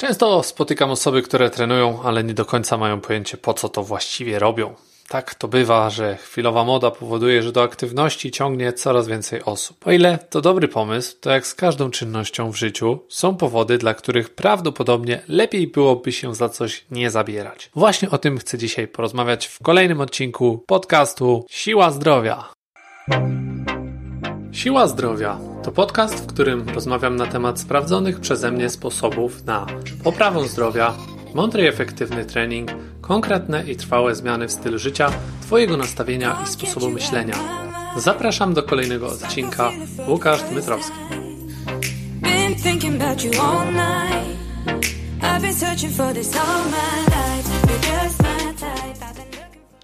Często spotykam osoby, które trenują, ale nie do końca mają pojęcie, po co to właściwie robią. Tak to bywa, że chwilowa moda powoduje, że do aktywności ciągnie coraz więcej osób. O ile to dobry pomysł, to jak z każdą czynnością w życiu, są powody, dla których prawdopodobnie lepiej byłoby się za coś nie zabierać. Właśnie o tym chcę dzisiaj porozmawiać w kolejnym odcinku podcastu Siła Zdrowia. Siła Zdrowia to podcast, w którym rozmawiam na temat sprawdzonych przeze mnie sposobów na poprawę zdrowia, mądry i efektywny trening, konkretne i trwałe zmiany w stylu życia, Twojego nastawienia i sposobu myślenia. Zapraszam do kolejnego odcinka. Łukasz Dmytrowski. I've been searching for this all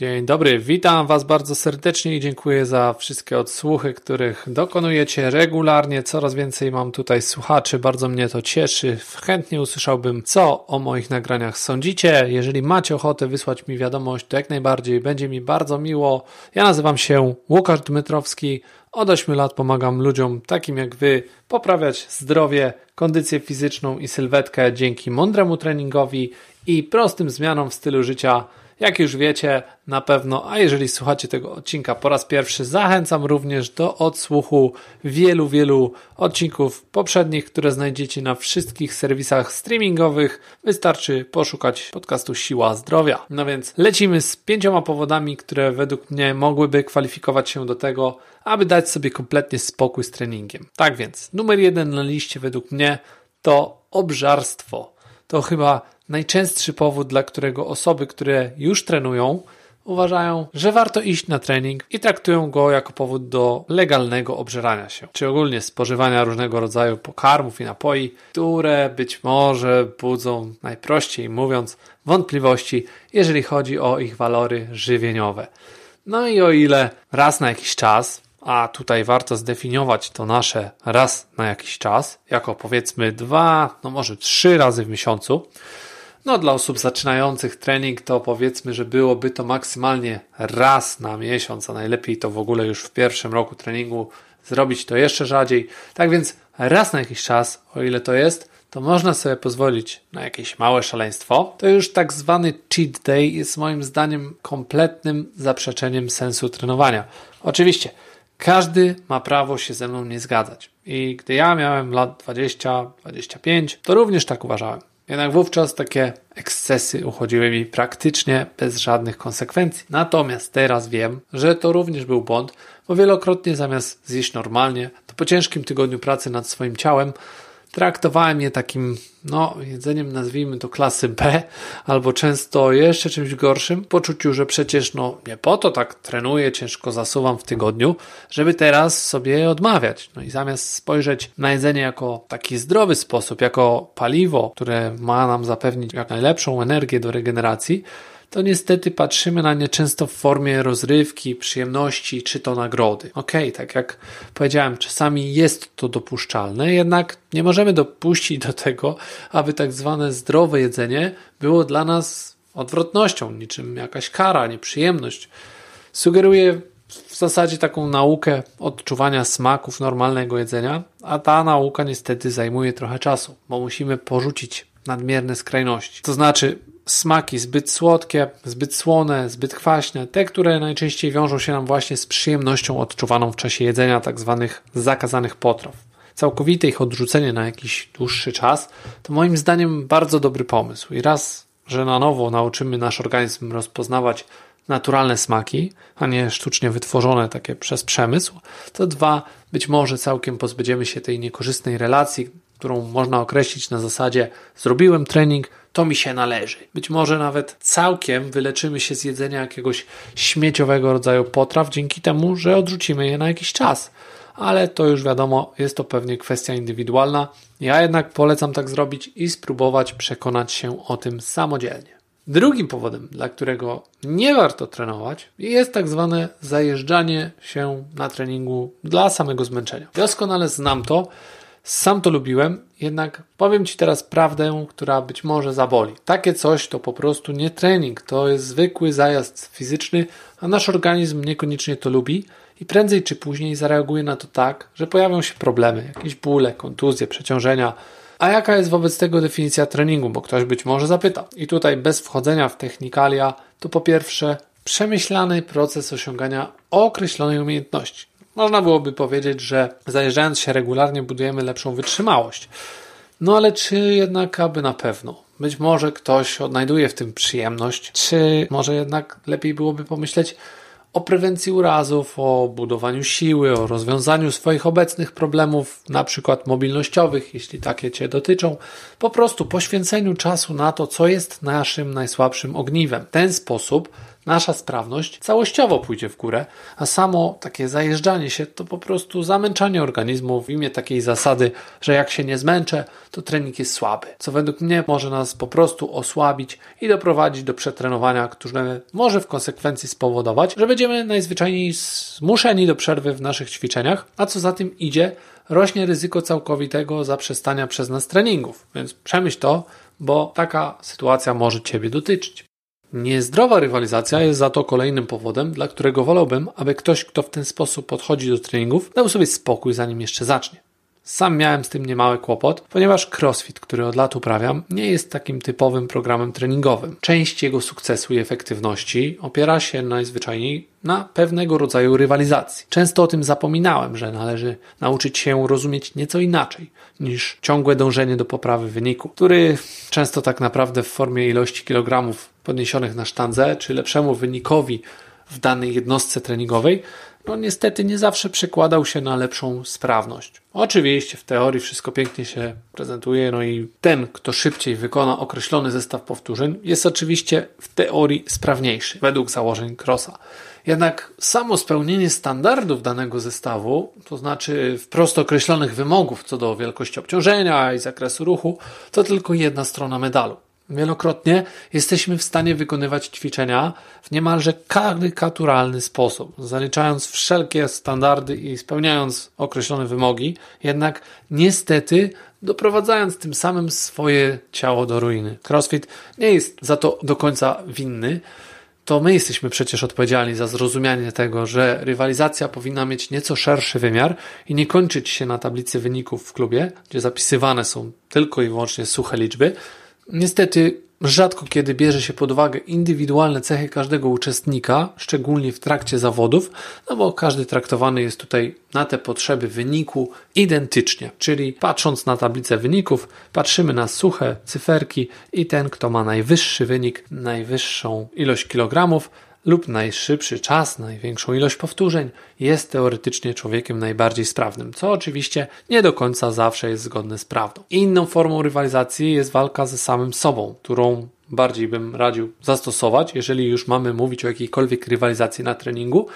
Dzień dobry, witam Was bardzo serdecznie i dziękuję za wszystkie odsłuchy, których dokonujecie regularnie. Coraz więcej mam tutaj słuchaczy, bardzo mnie to cieszy. Chętnie usłyszałbym, co o moich nagraniach sądzicie. Jeżeli macie ochotę wysłać mi wiadomość, to jak najbardziej będzie mi bardzo miło. Ja nazywam się Łukasz Dmytrowski. Od 8 lat pomagam ludziom takim jak Wy poprawiać zdrowie, kondycję fizyczną i sylwetkę dzięki mądremu treningowi i prostym zmianom w stylu życia jak już wiecie, na pewno, a jeżeli słuchacie tego odcinka po raz pierwszy, zachęcam również do odsłuchu wielu, wielu odcinków poprzednich, które znajdziecie na wszystkich serwisach streamingowych. Wystarczy poszukać podcastu Siła Zdrowia. No więc lecimy z pięcioma powodami, które według mnie mogłyby kwalifikować się do tego, aby dać sobie kompletnie spokój z treningiem. Tak więc, numer jeden na liście według mnie to obżarstwo. To chyba najczęstszy powód, dla którego osoby, które już trenują, uważają, że warto iść na trening i traktują go jako powód do legalnego obżerania się, czy ogólnie spożywania różnego rodzaju pokarmów i napoi, które być może budzą, najprościej mówiąc, wątpliwości, jeżeli chodzi o ich walory żywieniowe. No i o ile raz na jakiś czas, a tutaj warto zdefiniować to nasze raz na jakiś czas, jako powiedzmy dwa, no może trzy razy w miesiącu, no, dla osób zaczynających trening to powiedzmy, że byłoby to maksymalnie raz na miesiąc, a najlepiej to w ogóle już w pierwszym roku treningu zrobić to jeszcze rzadziej. Tak więc raz na jakiś czas, o ile to jest, to można sobie pozwolić na jakieś małe szaleństwo. To już tak zwany cheat day jest moim zdaniem kompletnym zaprzeczeniem sensu trenowania. Oczywiście, każdy ma prawo się ze mną nie zgadzać. I gdy ja miałem lat 20-25, to również tak uważałem. Jednak wówczas takie ekscesy uchodziły mi praktycznie bez żadnych konsekwencji. Natomiast teraz wiem, że to również był błąd, bo wielokrotnie zamiast zjeść normalnie, to po ciężkim tygodniu pracy nad swoim ciałem traktowałem je takim, no, jedzeniem nazwijmy to klasy B, albo często jeszcze czymś gorszym, poczuciu, że przecież, no, nie po to tak trenuję, ciężko zasuwam w tygodniu, żeby teraz sobie odmawiać. No i zamiast spojrzeć na jedzenie jako taki zdrowy sposób, jako paliwo, które ma nam zapewnić jak najlepszą energię do regeneracji, to niestety patrzymy na nie często w formie rozrywki, przyjemności czy to nagrody. Okej, okay, tak jak powiedziałem, czasami jest to dopuszczalne, jednak nie możemy dopuścić do tego, aby tak zwane zdrowe jedzenie było dla nas odwrotnością, niczym jakaś kara, nieprzyjemność. Sugeruję w zasadzie taką naukę odczuwania smaków normalnego jedzenia, a ta nauka niestety zajmuje trochę czasu, bo musimy porzucić nadmierne skrajności. To znaczy, smaki zbyt słodkie, zbyt słone, zbyt kwaśne, te, które najczęściej wiążą się nam właśnie z przyjemnością odczuwaną w czasie jedzenia tak zwanych zakazanych potraw. Całkowite ich odrzucenie na jakiś dłuższy czas to moim zdaniem bardzo dobry pomysł. I raz, że na nowo nauczymy nasz organizm rozpoznawać naturalne smaki, a nie sztucznie wytworzone takie przez przemysł, to dwa, być może całkiem pozbędziemy się tej niekorzystnej relacji, którą można określić na zasadzie zrobiłem trening, to mi się należy. Być może nawet całkiem wyleczymy się z jedzenia jakiegoś śmieciowego rodzaju potraw dzięki temu, że odrzucimy je na jakiś czas. Ale to już wiadomo, jest to pewnie kwestia indywidualna. Ja jednak polecam tak zrobić i spróbować przekonać się o tym samodzielnie. Drugim powodem, dla którego nie warto trenować, jest tak zwane zajeżdżanie się na treningu dla samego zmęczenia. Doskonale znam to, sam to lubiłem, jednak powiem Ci teraz prawdę, która być może zaboli. Takie coś to po prostu nie trening, to jest zwykły zajazd fizyczny, a nasz organizm niekoniecznie to lubi i prędzej czy później zareaguje na to tak, że pojawią się problemy, jakieś bóle, kontuzje, przeciążenia, A jaka jest wobec tego definicja treningu? Bo ktoś być może zapyta. I tutaj bez wchodzenia w technikalia, to po pierwsze przemyślany proces osiągania określonej umiejętności. Można byłoby powiedzieć, że zajeżdżając się regularnie budujemy lepszą wytrzymałość. No ale czy jednak aby na pewno? Być może ktoś odnajduje w tym przyjemność, czy może jednak lepiej byłoby pomyśleć o prewencji urazów, o budowaniu siły, o rozwiązaniu swoich obecnych problemów, na przykład mobilnościowych, jeśli takie Cię dotyczą, po prostu poświęceniu czasu na to, co jest naszym najsłabszym ogniwem. W ten sposób nasza sprawność całościowo pójdzie w górę, a samo takie zajeżdżanie się to po prostu zamęczanie organizmu w imię takiej zasady, że jak się nie zmęczę, to trening jest słaby, co według mnie może nas po prostu osłabić i doprowadzić do przetrenowania, które może w konsekwencji spowodować, że będziemy najzwyczajniej zmuszeni do przerwy w naszych ćwiczeniach, a co za tym idzie, rośnie ryzyko całkowitego zaprzestania przez nas treningów. Więc przemyśl to, bo taka sytuacja może Ciebie dotyczyć. Niezdrowa rywalizacja jest za to kolejnym powodem, dla którego wolałbym, aby ktoś, kto w ten sposób podchodzi do treningów, dał sobie spokój, zanim jeszcze zacznie. Sam miałem z tym niemały kłopot, ponieważ CrossFit, który od lat uprawiam, nie jest takim typowym programem treningowym. Część jego sukcesu i efektywności opiera się najzwyczajniej na pewnego rodzaju rywalizacji. Często o tym zapominałem, że należy nauczyć się rozumieć nieco inaczej niż ciągłe dążenie do poprawy wyniku, który często tak naprawdę w formie ilości kilogramów podniesionych na sztandze czy lepszemu wynikowi w danej jednostce treningowej no niestety nie zawsze przekładał się na lepszą sprawność. Oczywiście w teorii wszystko pięknie się prezentuje, no i ten, kto szybciej wykona określony zestaw powtórzeń, jest oczywiście w teorii sprawniejszy, według założeń Crossa. Jednak samo spełnienie standardów danego zestawu, to znaczy wprost określonych wymogów co do wielkości obciążenia i zakresu ruchu, to tylko jedna strona medalu. Wielokrotnie jesteśmy w stanie wykonywać ćwiczenia w niemalże karykaturalny sposób, zaliczając wszelkie standardy i spełniając określone wymogi, jednak niestety doprowadzając tym samym swoje ciało do ruiny. CrossFit nie jest za to do końca winny. To my jesteśmy przecież odpowiedzialni za zrozumianie tego, że rywalizacja powinna mieć nieco szerszy wymiar i nie kończyć się na tablicy wyników w klubie, gdzie zapisywane są tylko i wyłącznie suche liczby, Niestety, rzadko kiedy bierze się pod uwagę indywidualne cechy każdego uczestnika, szczególnie w trakcie zawodów, no bo każdy traktowany jest tutaj na te potrzeby wyniku identycznie. Czyli patrząc na tablicę wyników, patrzymy na suche cyferki i ten, kto ma najwyższy wynik, najwyższą ilość kilogramów, lub najszybszy czas, największą ilość powtórzeń, jest teoretycznie człowiekiem najbardziej sprawnym, co oczywiście nie do końca zawsze jest zgodne z prawdą. Inną formą rywalizacji jest walka ze samym sobą, którą bardziej bym radził zastosować, jeżeli już mamy mówić o jakiejkolwiek rywalizacji na treningu,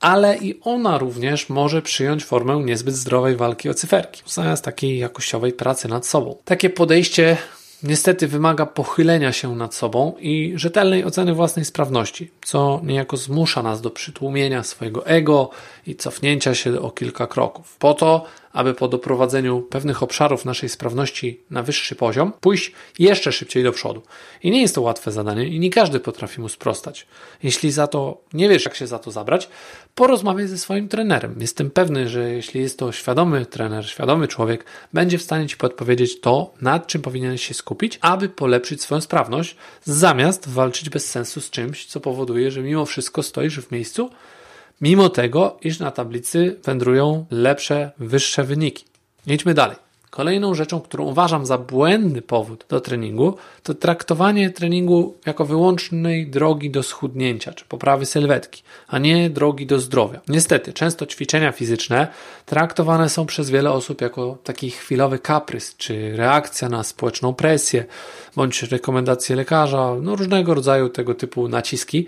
ale i ona również może przyjąć formę niezbyt zdrowej walki o cyferki, zamiast takiej jakościowej pracy nad sobą. Takie podejście niestety wymaga pochylenia się nad sobą i rzetelnej oceny własnej sprawności, co niejako zmusza nas do przytłumienia swojego ego i cofnięcia się o kilka kroków. Po to, aby po doprowadzeniu pewnych obszarów naszej sprawności na wyższy poziom pójść jeszcze szybciej do przodu. I nie jest to łatwe zadanie i nie każdy potrafi mu sprostać. Jeśli za to nie wiesz, jak się za to zabrać, porozmawiaj ze swoim trenerem. Jestem pewny, że jeśli jest to świadomy trener, świadomy człowiek, będzie w stanie Ci podpowiedzieć to, nad czym powinieneś się skupić, aby polepszyć swoją sprawność, zamiast walczyć bez sensu z czymś, co powoduje, że mimo wszystko stoisz w miejscu mimo tego, iż na tablicy wędrują lepsze, wyższe wyniki. Idźmy dalej. Kolejną rzeczą, którą uważam za błędny powód do treningu, to traktowanie treningu jako wyłącznej drogi do schudnięcia czy poprawy sylwetki, a nie drogi do zdrowia. Niestety, często ćwiczenia fizyczne traktowane są przez wiele osób jako taki chwilowy kaprys czy reakcja na społeczną presję bądź rekomendacje lekarza, no różnego rodzaju tego typu naciski.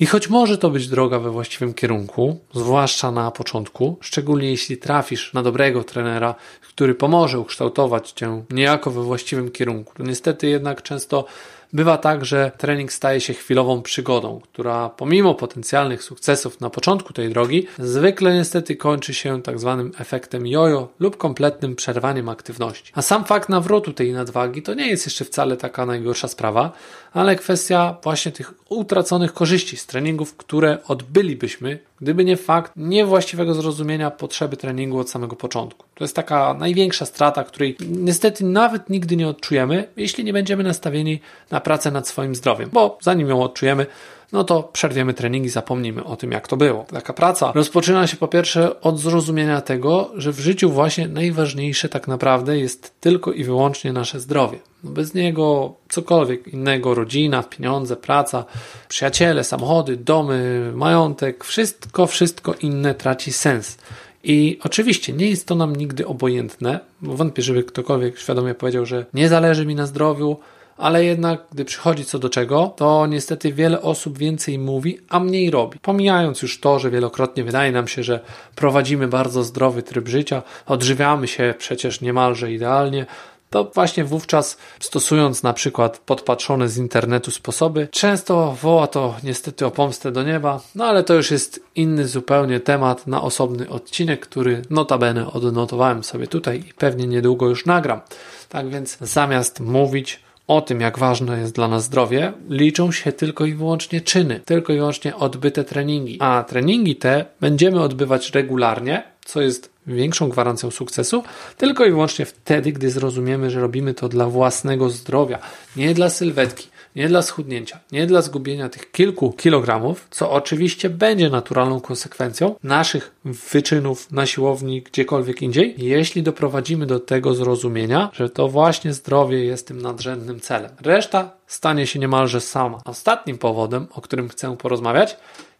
I choć może to być droga we właściwym kierunku, zwłaszcza na początku, szczególnie jeśli trafisz na dobrego trenera, który pomoże ukształtować cię niejako we właściwym kierunku, niestety jednak często Bywa tak, że trening staje się chwilową przygodą, która pomimo potencjalnych sukcesów na początku tej drogi, zwykle niestety kończy się tak zwanym efektem jojo lub kompletnym przerwaniem aktywności. A sam fakt nawrotu tej nadwagi to nie jest jeszcze wcale taka najgorsza sprawa, ale kwestia właśnie tych utraconych korzyści z treningów, które odbylibyśmy Gdyby nie fakt niewłaściwego zrozumienia potrzeby treningu od samego początku. To jest taka największa strata, której niestety nawet nigdy nie odczujemy, jeśli nie będziemy nastawieni na pracę nad swoim zdrowiem, bo zanim ją odczujemy, no to przerwiemy treningi, zapomnimy o tym, jak to było. Taka praca rozpoczyna się po pierwsze od zrozumienia tego, że w życiu właśnie najważniejsze tak naprawdę jest tylko i wyłącznie nasze zdrowie. No bez niego cokolwiek innego, rodzina, pieniądze, praca, przyjaciele, samochody, domy, majątek, wszystko, wszystko inne traci sens. I oczywiście nie jest to nam nigdy obojętne, bo wątpię, żeby ktokolwiek świadomie powiedział, że nie zależy mi na zdrowiu, ale jednak gdy przychodzi co do czego, to niestety wiele osób więcej mówi, a mniej robi. Pomijając już to, że wielokrotnie wydaje nam się, że prowadzimy bardzo zdrowy tryb życia, odżywiamy się przecież niemalże idealnie, to właśnie wówczas stosując na przykład podpatrzone z internetu sposoby, często woła to niestety o pomstę do nieba, no ale to już jest inny zupełnie temat na osobny odcinek, który notabene odnotowałem sobie tutaj i pewnie niedługo już nagram. Tak więc zamiast mówić o tym, jak ważne jest dla nas zdrowie, liczą się tylko i wyłącznie czyny, tylko i wyłącznie odbyte treningi. A treningi te będziemy odbywać regularnie, co jest większą gwarancją sukcesu, tylko i wyłącznie wtedy, gdy zrozumiemy, że robimy to dla własnego zdrowia, nie dla sylwetki, nie dla schudnięcia, nie dla zgubienia tych kilku kilogramów, co oczywiście będzie naturalną konsekwencją naszych wyczynów na siłowni, gdziekolwiek indziej, jeśli doprowadzimy do tego zrozumienia, że to właśnie zdrowie jest tym nadrzędnym celem. Reszta stanie się niemalże sama. Ostatnim powodem, o którym chcę porozmawiać,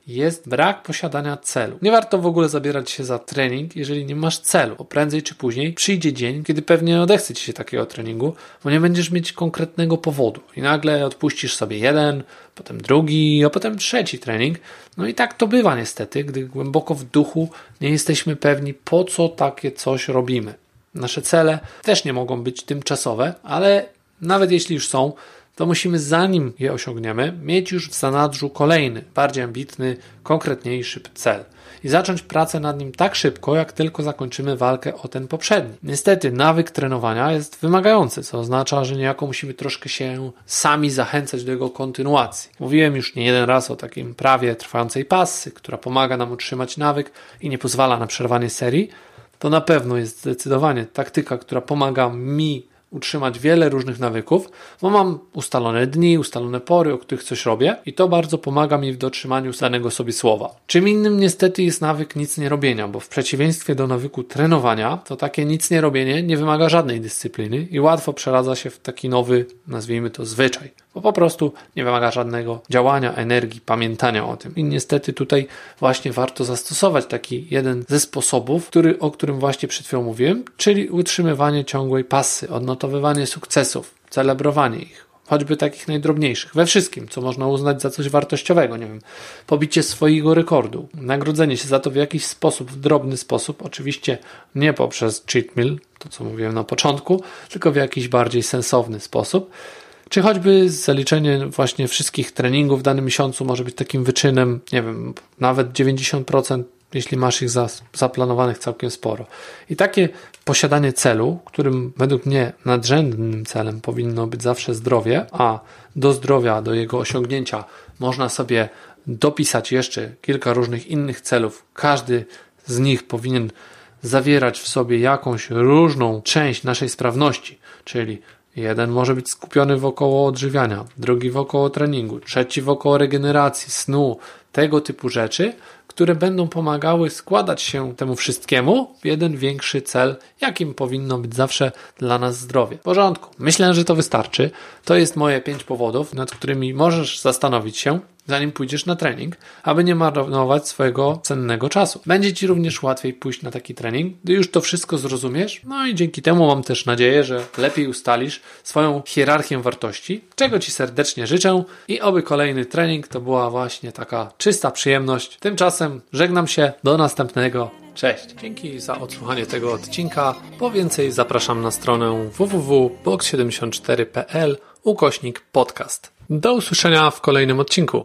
jest brak posiadania celu. Nie warto w ogóle zabierać się za trening, jeżeli nie masz celu, bo prędzej czy później przyjdzie dzień, kiedy pewnie odechce ci się takiego treningu, bo nie będziesz mieć konkretnego powodu i nagle odpuścisz sobie jeden, potem drugi, a potem trzeci trening. No i tak to bywa niestety, gdy głęboko w duchu nie jesteśmy pewni, po co takie coś robimy. Nasze cele też nie mogą być tymczasowe, ale nawet jeśli już są, to musimy zanim je osiągniemy, mieć już w zanadrzu kolejny, bardziej ambitny, konkretniejszy cel i zacząć pracę nad nim tak szybko, jak tylko zakończymy walkę o ten poprzedni. Niestety, nawyk trenowania jest wymagający, co oznacza, że niejako musimy troszkę się sami zachęcać do jego kontynuacji. Mówiłem już nie jeden raz o takim prawie trwającej pasy, która pomaga nam utrzymać nawyk i nie pozwala na przerwanie serii. To na pewno jest zdecydowanie taktyka, która pomaga mi utrzymać wiele różnych nawyków, bo mam ustalone dni, ustalone pory, o których coś robię i to bardzo pomaga mi w dotrzymaniu danego sobie słowa. Czym innym niestety jest nawyk nic nie robienia, bo w przeciwieństwie do nawyku trenowania, to takie nic nie robienie nie wymaga żadnej dyscypliny i łatwo przeradza się w taki nowy, nazwijmy to zwyczaj bo po prostu nie wymaga żadnego działania, energii, pamiętania o tym. I niestety tutaj właśnie warto zastosować taki jeden ze sposobów, który, o którym właśnie przed chwilą mówiłem, czyli utrzymywanie ciągłej pasy, odnotowywanie sukcesów, celebrowanie ich choćby takich najdrobniejszych, we wszystkim, co można uznać za coś wartościowego, nie wiem, pobicie swojego rekordu, nagrodzenie się za to w jakiś sposób, w drobny sposób, oczywiście nie poprzez cheat meal, to co mówiłem na początku, tylko w jakiś bardziej sensowny sposób, czy choćby zaliczenie właśnie wszystkich treningów w danym miesiącu może być takim wyczynem, nie wiem, nawet 90%, jeśli masz ich zaplanowanych całkiem sporo. I takie posiadanie celu, którym według mnie nadrzędnym celem powinno być zawsze zdrowie, a do zdrowia, do jego osiągnięcia można sobie dopisać jeszcze kilka różnych innych celów. Każdy z nich powinien zawierać w sobie jakąś różną część naszej sprawności, czyli Jeden może być skupiony wokoło odżywiania, drugi wokoło treningu, trzeci wokoło regeneracji, snu, tego typu rzeczy, które będą pomagały składać się temu wszystkiemu w jeden większy cel, jakim powinno być zawsze dla nas zdrowie. W porządku. Myślę, że to wystarczy. To jest moje pięć powodów, nad którymi możesz zastanowić się, zanim pójdziesz na trening, aby nie marnować swojego cennego czasu. Będzie Ci również łatwiej pójść na taki trening, gdy już to wszystko zrozumiesz, no i dzięki temu mam też nadzieję, że lepiej ustalisz swoją hierarchię wartości, czego Ci serdecznie życzę i oby kolejny trening to była właśnie taka czysta przyjemność. Tymczasem żegnam się, do następnego. Cześć. Dzięki za odsłuchanie tego odcinka. Po więcej zapraszam na stronę www.box74.pl ukośnik podcast. Do usłyszenia w kolejnym odcinku.